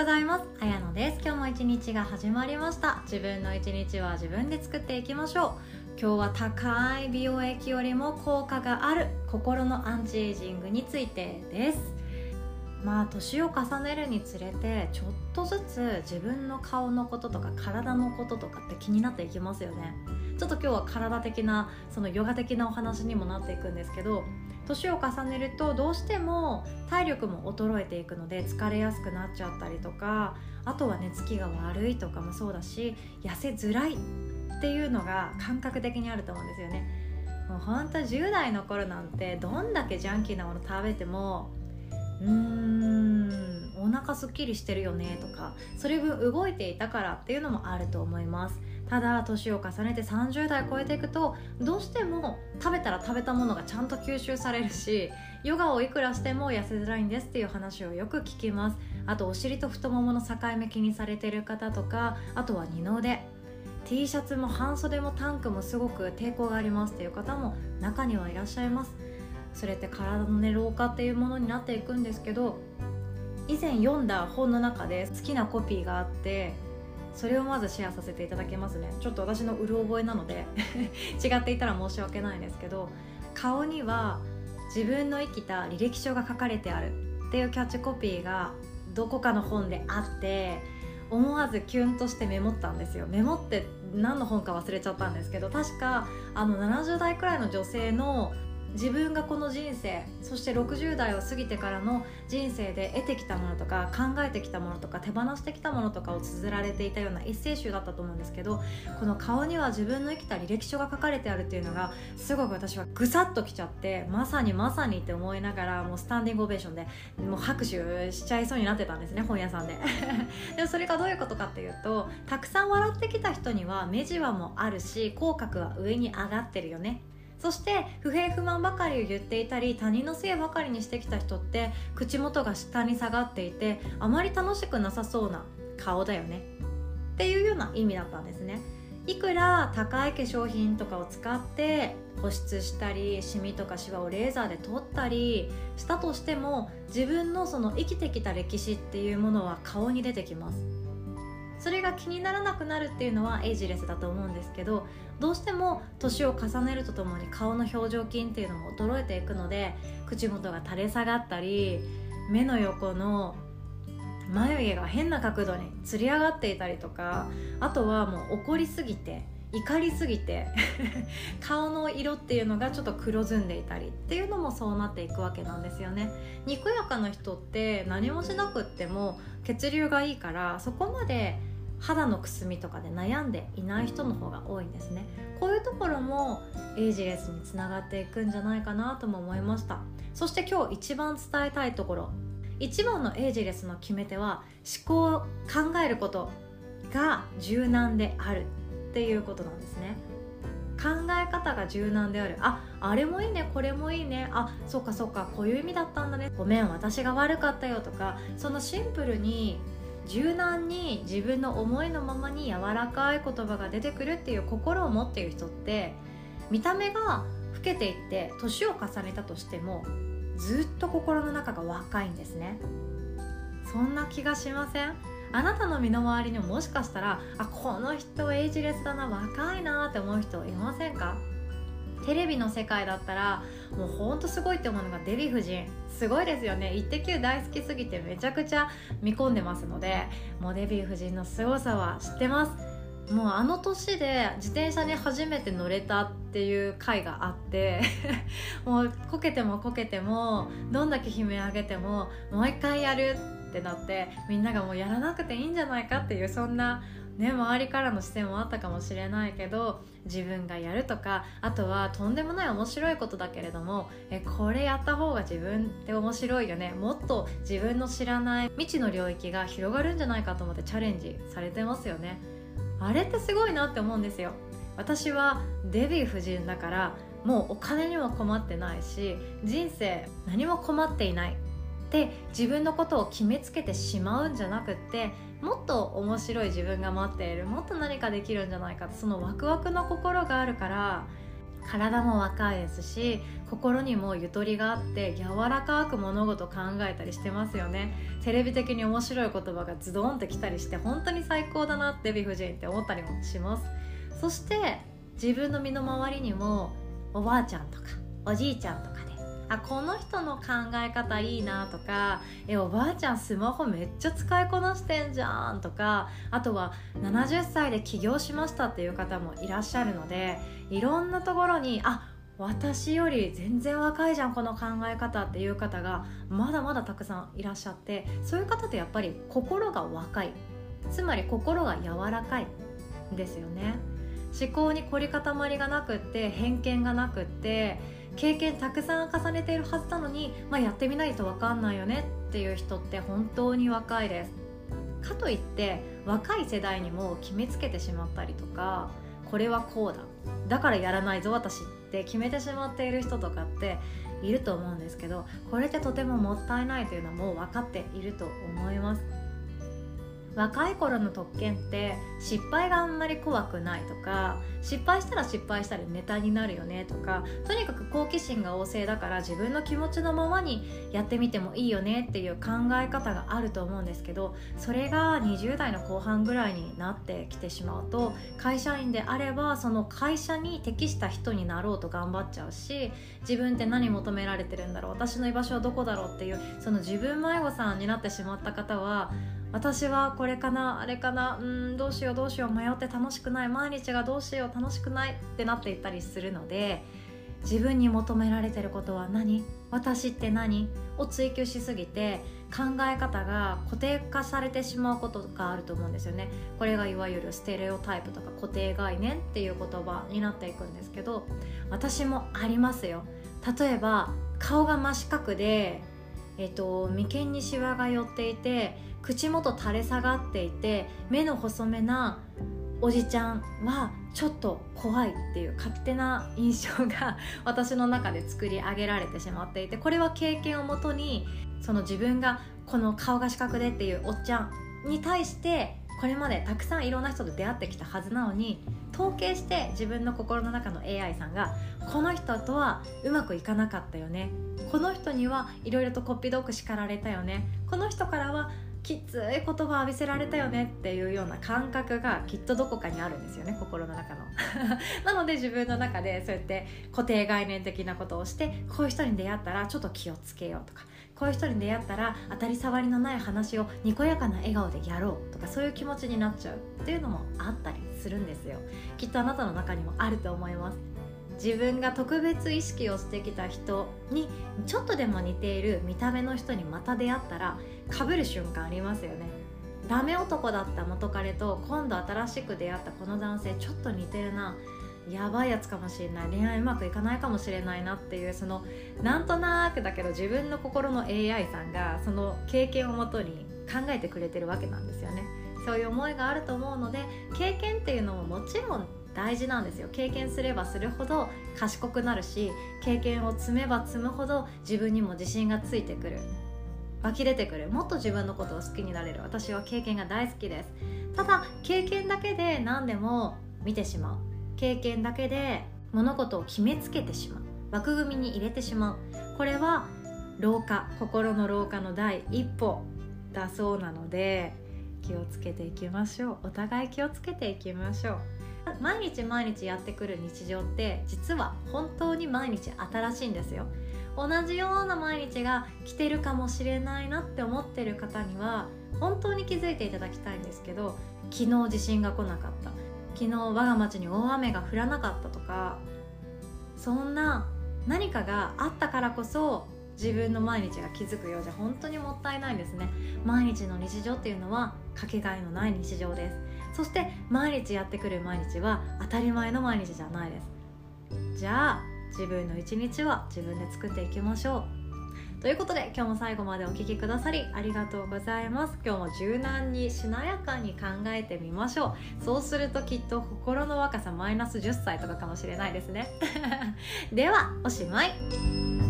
ございます。あやのです。今日も一日が始まりました。自分の一日は自分で作っていきましょう。今日は高い美容液よりも効果がある。心のアンチエイジングについてです。まあ年を重ねるにつれてちょっとずつ自分の顔のこととか体のこととかって気になっていきますよね。ちょっと今日は体的なそのヨガ的なお話にもなっていくんですけど年を重ねるとどうしても体力も衰えていくので疲れやすくなっちゃったりとかあとは寝つきが悪いとかもそうだし痩せづらいっていうのが感覚的にあると思うんですよね。もうほんと10代の頃なんてどんだけジャンキーなもの食べてもうーんお腹すっきりしてるよねとかそれ分動いていたからっていうのもあると思います。ただ年を重ねて30代超えていくとどうしても食べたら食べたものがちゃんと吸収されるしヨガをいくらしても痩せづらいんですっていう話をよく聞きます。あとお尻と太ももの境目気にされてる方とかあとは二の腕。T シャツも半袖もタンクもすごく抵抗がありますっていう方も中にはいらっしゃいます。それって体のね老化っていうものになっていくんですけど以前読んだ本の中で好きなコピーがあってそれをまずシェアさせていただきますね。ちょっと私のうる覚えなので 違っていたら申し訳ないんですけど顔には自分の生きた履歴書が書かれてあるっていうキャッチコピーがどこかの本であって思わずキュンとしてメモったんですよ。メモって何の本か忘れちゃったんですけど確かあの70代くらいの女性の自分がこの人生そして60代を過ぎてからの人生で得てきたものとか考えてきたものとか手放してきたものとかを綴られていたようなエッセイ集だったと思うんですけどこの顔には自分の生きた履歴書が書かれてあるっていうのがすごく私はぐさっときちゃってまさにまさにって思いながらもうスタンディングオベーションでもう拍手しちゃいそうになってたんですね本屋さんで。でもそれがどういうことかっていうとたくさん笑ってきた人には目じわもあるし口角は上に上がってるよね。そして不平不満ばかりを言っていたり他人のせいばかりにしてきた人って口元が下に下がっていてあまり楽しくなさそうな顔だよね。っていうような意味だったんですね。いくら高い化粧品とかを使って保湿したりシミとかシワをレーザーで取ったりしたとしても自分のその生きてきた歴史っていうものは顔に出てきます。それが気にならなくなるっていうのはエイジレスだと思うんですけどどうしても年を重ねるとともに顔の表情筋っていうのも衰えていくので口元が垂れ下がったり目の横の眉毛が変な角度につり上がっていたりとかあとはもう怒りすぎて怒りすぎて 顔の色っていうのがちょっと黒ずんでいたりっていうのもそうなっていくわけなんですよね。にこやかな人って何もしなくっても血流がいいからそこまで肌のくすみとかで悩んでいない人の方が多いんですね。こういうところもエイジレスにつながっていくんじゃないかなとも思いました。そして今日一番伝えたいところ。一番のエイジレスの決め手は思考を考えることが柔軟であるっていうことなんですね。考え方が柔軟である。ああれもいいねこれもいいね。あそっかそっかこういう意味だったんだね。ごめん私が悪かったよとかそのシンプルに柔軟に自分の思いのままに柔らかい言葉が出てくるっていう心を持っている人って見た目が老けていって年を重ねたとしてもずっと心の中が若いんですね。そんな気がしません？あなたの身の回りにももしかしたらあこの人エイジレスだな若いなって思う人いませんか？テレビの世界だったらもうほんとすごいって思うのがデヴィ夫人すごいですよね「イッテ Q!」大好きすぎてめちゃくちゃ見込んでますのでもうデヴィ夫人の凄さは知ってますもうあの年で自転車に初めて乗れたっていう回があって もうこけてもこけてもどんだけ悲鳴上げてももう一回やるってなってみんながもうやらなくていいんじゃないかっていうそんなね、周りからの視線もあったかもしれないけど自分がやるとかあとはとんでもない面白いことだけれどもえこれやった方が自分って面白いよね。もっと自分の知らない未知の領域が広がるんじゃないかと思ってチャレンジされてますよね。あれってすごいなって思うんですよ。私はデヴィ夫人だからもうお金にも困ってないし人生何も困っていないって自分のことを決めつけてしまうんじゃなくってもっと面白い自分が待っているもっと何かできるんじゃないかそのワクワクの心があるから体も若いですし心にもゆとりがあって柔らかく物事考えたりしてますよね。テレビ的に面白い言葉がズドンってきたりして本当に最高だなって美夫人って思ったりもします。そして自分の身の回りにもおばあちゃんとかおじいちゃんとかであこの人の考え方いいなとかえおばあちゃんスマホめっちゃ使いこなしてんじゃんとかあとは70歳で起業しましたっていう方もいらっしゃるのでいろんなところにあ私より全然若いじゃんこの考え方っていう方がまだまだたくさんいらっしゃってそういう方ってやっぱり心が若い。つまり心が柔らかいですよね。思考に凝り固まりがなくって偏見がなくって経験たくさん重ねているはずなのに、まあ、やってみないと分かんないよねっていう人って本当に若いです。かといって若い世代にも決めつけてしまったりとかこれはこうだだからやらないぞ私って決めてしまっている人とかっていると思うんですけどこれってとてももったいないというのはもう分かっていると思います。若い頃の特権って失敗があんまり怖くないとか失敗したら失敗したりネタになるよねとかとにかく好奇心が旺盛だから自分の気持ちのままにやってみてもいいよねっていう考え方があると思うんですけどそれが20代の後半ぐらいになってきてしまうと会社員であればその会社に適した人になろうと頑張っちゃうし自分って何求められてるんだろう私の居場所はどこだろうっていうその自分迷子さんになってしまった方は私はこれかなあれかなうんどうしようどうしよう迷って楽しくない毎日がどうしよう楽しくないってなっていったりするので自分に求められてることは何私って何を追求しすぎて考え方が固定化されてしまうことがあると思うんですよね。これがいわゆるステレオタイプとか固定概念っていう言葉になっていくんですけど私もありますよ。例えば顔が真四角でえっと、眉間にシワが寄っていて口元垂れ下がっていて目の細めなおじちゃんはちょっと怖いっていう勝手な印象が 私の中で作り上げられてしまっていてこれは経験をもとにその自分がこの顔が四角でっていうおっちゃんに対してこれまでたくさんいろんな人と出会ってきたはずなのに統計して自分の心の中の AI さんがこの人とはうまくいかなかったよね。この人にはいろいろとこっぴどく叱られたよね。この人からはきつい言葉を浴びせられたよねっていうような感覚がきっとどこかにあるんですよね心の中の。なので自分の中でそうやって固定概念的なことをしてこういう人に出会ったらちょっと気をつけようとかこういう人に出会ったら当たり障りのない話をにこやかな笑顔でやろうとかそういう気持ちになっちゃう。っていうのもあったりするんですよ。きっとあなたの中にもあると思います。自分が特別意識をしてきた人にちょっとでも似ている見た目の人にまた出会ったらかぶる瞬間ありますよね。ダメ男だった元彼と今度新しく出会ったこの男性ちょっと似てるな。やばいやつかもしれない恋愛うまくいかないかもしれないなっていうそのなんとなくだけど自分の心の AI さんがその経験をもとに考えてくれてるわけなんですよね。そういう思いがあると思うので経験っていうのももちろん大事なんですよ。経験すればするほど賢くなるし経験を積めば積むほど自分にも自信がついてくる。湧き出てくる。もっと自分のことを好きになれる。私は経験が大好きです。ただ経験だけで何でも見てしまう。経験だけで物事を決めつけてしまう。枠組みに入れてしまう。これは老化心の老化の第一歩だそうなので気をつけていきましょう。お互い気をつけていきましょう。毎日毎日やってくる日常って実は本当に毎日新しいんですよ。同じような毎日が来てるかもしれないなって思ってる方には本当に気づいていただきたいんですけど昨日地震が来なかった。昨日我が町に大雨が降らなかったとかそんな何かがあったからこそ自分の毎日が気づくようじゃ本当にもったいないですね。毎日の日常っていうのはかけがえのない日常です。そして毎日やってくる毎日は当たり前の毎日じゃないです。じゃあ自分の一日は自分で作っていきましょう。ということで今日も最後までお聴きくださりありがとうございます。今日も柔軟にしなやかに考えてみましょう。そうするときっと心の若さマイナス10歳とかかもしれないですね。ではおしまい。